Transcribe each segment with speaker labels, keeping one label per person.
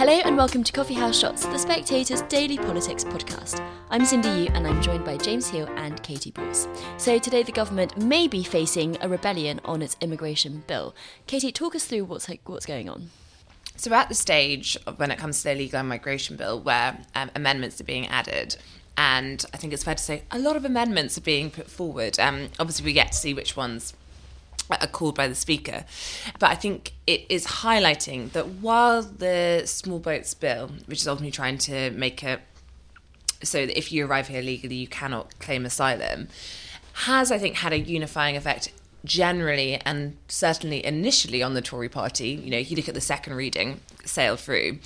Speaker 1: Hello and welcome to Coffee House Shots, the Spectator's daily politics podcast. I'm Cindy Yu and I'm joined by James Heale and Katy Balls. So today the government may be facing a rebellion on its immigration bill. Katy, talk us through what's what's going on.
Speaker 2: So we're at the stage when it comes to the illegal immigration bill where um, amendments are being added. And I think it's fair to say a lot of amendments are being put forward. Um, obviously, we get to see which ones called by the speaker. But I think it is highlighting that while the small boats bill, which is ultimately trying to make it so that if you arrive here legally, you cannot claim asylum, has, I think, had a unifying effect generally and certainly initially on the Tory party. You know, you look at the second reading, sail through.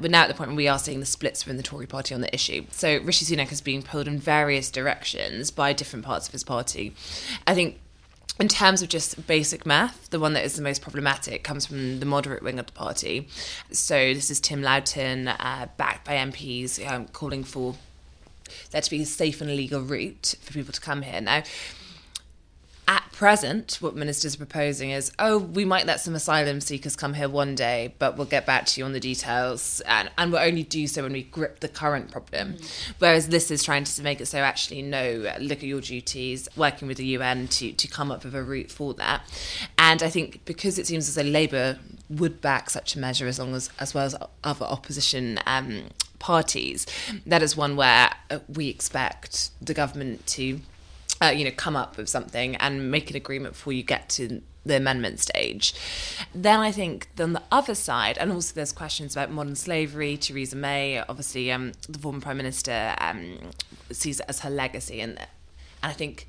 Speaker 2: But now at the point where we are seeing the splits within the Tory party on the issue. So Rishi Sunak has been pulled in various directions by different parts of his party. I think in terms of just basic math, the one that is the most problematic comes from the moderate wing of the party. So this is Tim Loughton, uh, backed by MPs, um, calling for there to be a safe and legal route for people to come here. Now, present, what ministers are proposing is, oh, we might let some asylum seekers come here one day, but we'll get back to you on the details, and, and we'll only do so when we grip the current problem. Mm. Whereas this is trying to make it so actually, no, look at your duties, working with the UN to, to come up with a route for that. And I think because it seems as though Labour would back such a measure as long as, as well as other opposition um, parties, that is one where uh, we expect the government to uh, you know, come up with something and make an agreement before you get to the amendment stage. Then I think on the other side, and also there's questions about modern slavery. Theresa May, obviously, um, the former prime minister, um, sees it as her legacy, and and I think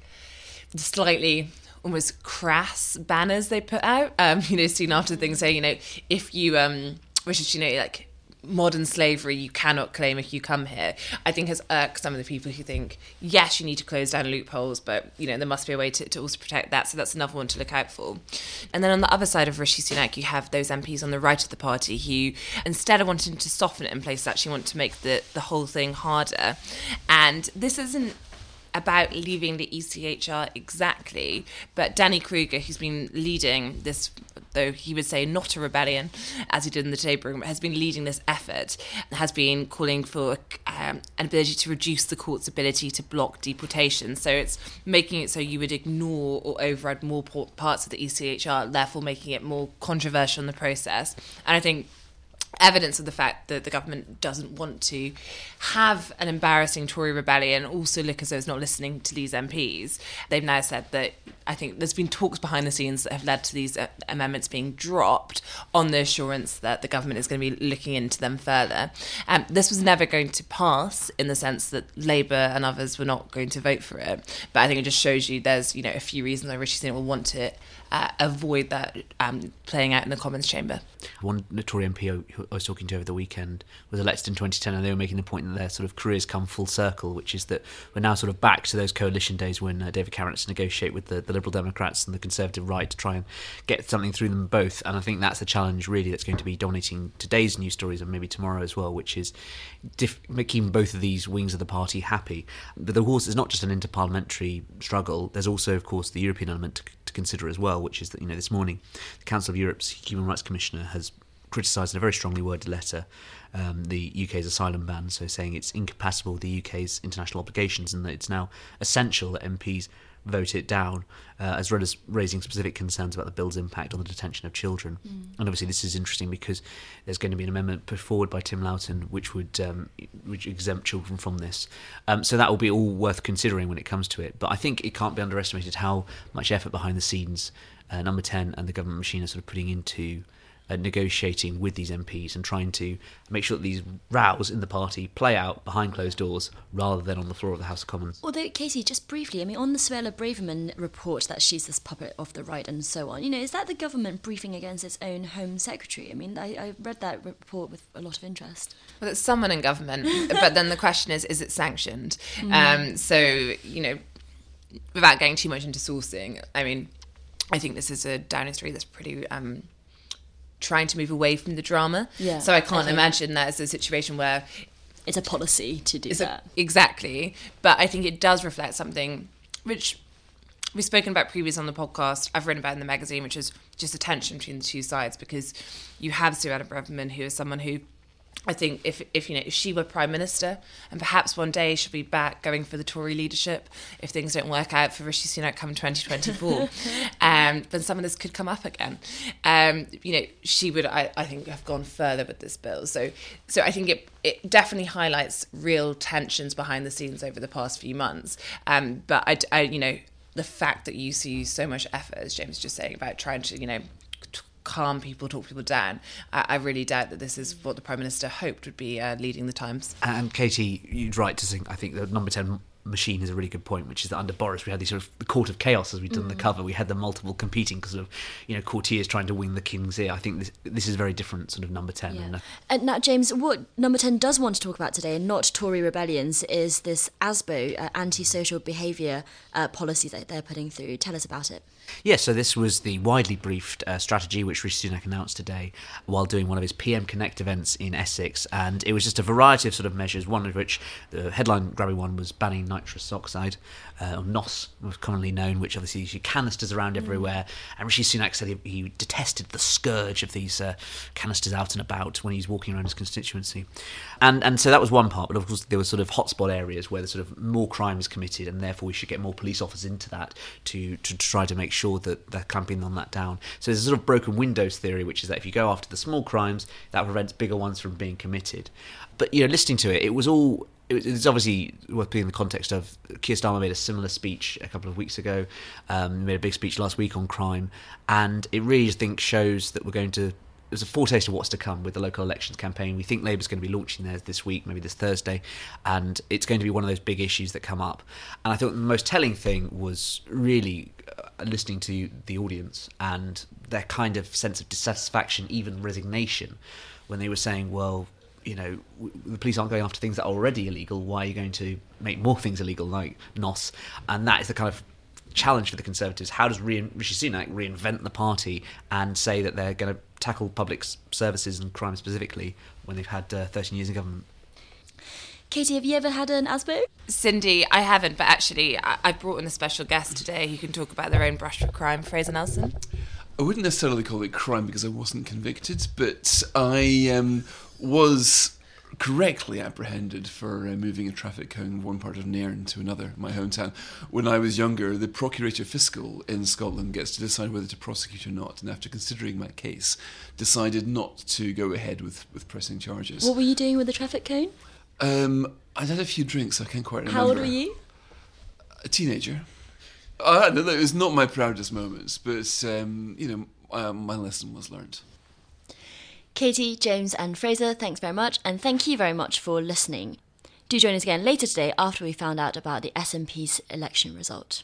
Speaker 2: the slightly almost crass banners they put out, um, you know, soon after things saying, you know, if you um, is you know like modern slavery you cannot claim if you come here i think has irked some of the people who think yes you need to close down loopholes but you know there must be a way to, to also protect that. So that's another one to look out for. And then on the other side of rishi sunak you have those mps on the right of the party who instead of wanting to soften it in places actually want to make the, the whole thing harder. And this isn't about leaving the ECHR exactly, but Danny Kruger, who's been leading this, though he would say not a rebellion, as he did in the Today Room, has been leading this effort, has been calling for um, an ability to reduce the court's ability to block deportation. So it's making it so you would ignore or override more parts of the ECHR, therefore making it more controversial in the process. And I think evidence of the fact that the government doesn't want to have an embarrassing Tory rebellion also look as though it's not listening to these MPs. They've now said that I think there's been talks behind the scenes that have led to these uh, amendments being dropped on the assurance that the government is going to be looking into them further. Um, this was never going to pass in the sense that Labour and others were not going to vote for it. But I think it just shows you there's you know a few reasons why Rishi Sunak will want to uh, avoid that um, playing out in the Commons chamber.
Speaker 3: One Tory MP I was talking to over the weekend was elected in 2010, and they were making the point that their sort of careers come full circle, which is that we're now sort of back to those coalition days when uh, David Cameron had to negotiate with the, the Liberal Democrats and the Conservative right to try and get something through them both. And I think that's the challenge really that's going to be dominating today's news stories and maybe tomorrow as well, which is diff- making both of these wings of the party happy. But of course, it's not just an interparliamentary struggle. There's also, of course, the European element to, to consider as well which is that you know this morning the Council of Europe's Human Rights Commissioner has criticised in a very strongly worded letter um, the UK's asylum ban, so saying it's incompatible with the UK's international obligations and that it's now essential that MPs vote it down, uh, as well as raising specific concerns about the bill's impact on the detention of children. Mm. And obviously, this is interesting because there's going to be an amendment put forward by Tim Loughton which would um, which exempt children from this. Um, so that will be all worth considering when it comes to it. But I think it can't be underestimated how much effort behind the scenes uh, Number Ten and the government machine are sort of putting into uh, negotiating with these MPs and trying to make sure that these rows in the party play out behind closed doors rather than on the floor of the House of Commons.
Speaker 1: Although, Casey, just briefly, I mean, on the Suella Braverman report that she's this puppet of the right and so on, you know, is that the government briefing against its own Home Secretary? I mean, I, I read that report with a lot of interest.
Speaker 2: Well, it's someone in government, but then the question is, is it sanctioned? Mm. Um, so, you know, without getting too much into sourcing, I mean, I think this is a Downing Street that's pretty um, trying to move away from the drama.
Speaker 1: Yeah,
Speaker 2: So I can't
Speaker 1: okay.
Speaker 2: imagine that as a situation where
Speaker 1: It's a policy to do
Speaker 2: it's a-
Speaker 1: that.
Speaker 2: exactly. But I think it does reflect something which we've spoken about previously on the podcast. I've written about in the magazine, which is just a tension between the two sides because you have Suella Braverman, who is someone who I think if if you know if she were prime minister and perhaps one day she'll be back going for the Tory leadership if things don't work out for Rishi Sunak come 2024, um, then some of this could come up again. Um, you know, she would I, I think have gone further with this bill. So so I think it it definitely highlights real tensions behind the scenes over the past few months. Um, but I, I you know the fact that you see so much effort, as James was just saying, about trying to you know calm people, talk people down. I, I really doubt that this is what the Prime Minister hoped would be uh, leading the Times.
Speaker 3: And Katy, you'd right to think. I think the number ten machine is a really good point, which is that under Boris we had these sort of the court of chaos as we've done the cover. We had the multiple competing because of you know courtiers trying to wing the king's ear. I think this this is very different, sort of number ten. And, uh,
Speaker 1: And now, James, what number 10 does want to talk about today, and not Tory rebellions, is this ASBO, uh, anti-social behaviour uh, policy that they're putting through. Tell us about it.
Speaker 3: Yeah, so this was the widely briefed uh, strategy which Rishi Sunak announced today while doing one of his PM Connect events in Essex. And it was just a variety of sort of measures, one of which, the headline grabbing one, was banning nitrous oxide, uh, or NOS, was commonly known, which obviously you see canisters around everywhere. And Rishi Sunak said he, he detested the scourge of these uh, canisters out and about when he's walking around his constituency. And, and so that was one part, but of course there were sort of hotspot areas where there's sort of more crime is committed, and therefore we should get more police officers into that to, to try to make sure that they're clamping on that down. So there's a sort of broken windows theory, which is that if you go after the small crimes, that prevents bigger ones from being committed. But you know, listening to it, it was all. It's obviously worth putting in the context of Keir Starmer made a similar speech a couple of weeks ago, um, made a big speech last week on crime, and it really, I think, shows that we're going to it was a foretaste of what's to come with the local elections campaign. We think Labour's going to be launching theirs this week, maybe this Thursday, and it's going to be one of those big issues that come up. And I thought the most telling thing was really uh, listening to the audience and their kind of sense of dissatisfaction, even resignation, when they were saying, well, you know, the police aren't going after things that are already illegal. Why are you going to make more things illegal, like NOS? And that is the kind of challenge for the Conservatives. How does re- Rishi Sunak reinvent the party and say that they're going to tackle public services and crime specifically when they've had uh, 13 years in government?
Speaker 1: Katy, have you ever had an ASBO?
Speaker 2: Cindy, I haven't, but actually, I, I brought in a special guest today who can talk about their own brush with crime, Fraser Nelson.
Speaker 4: I wouldn't necessarily call it crime because I wasn't convicted, but I um, was correctly apprehended for uh, moving a traffic cone from one part of Nairn to another, my hometown. When I was younger, the Procurator Fiscal in Scotland gets to decide whether to prosecute or not, and after considering my case, decided not to go ahead with, with pressing charges.
Speaker 1: What were you doing with the traffic cone?
Speaker 4: Um, I'd had a few drinks, I can't quite remember.
Speaker 1: How old were you?
Speaker 4: A teenager. No, it was not my proudest moments, but um, you know, uh, my lesson was learned.
Speaker 1: Katy, James, and Fraser, thanks very much, and thank you very much for listening. Do join us again later today after we found out about the SNP's election result.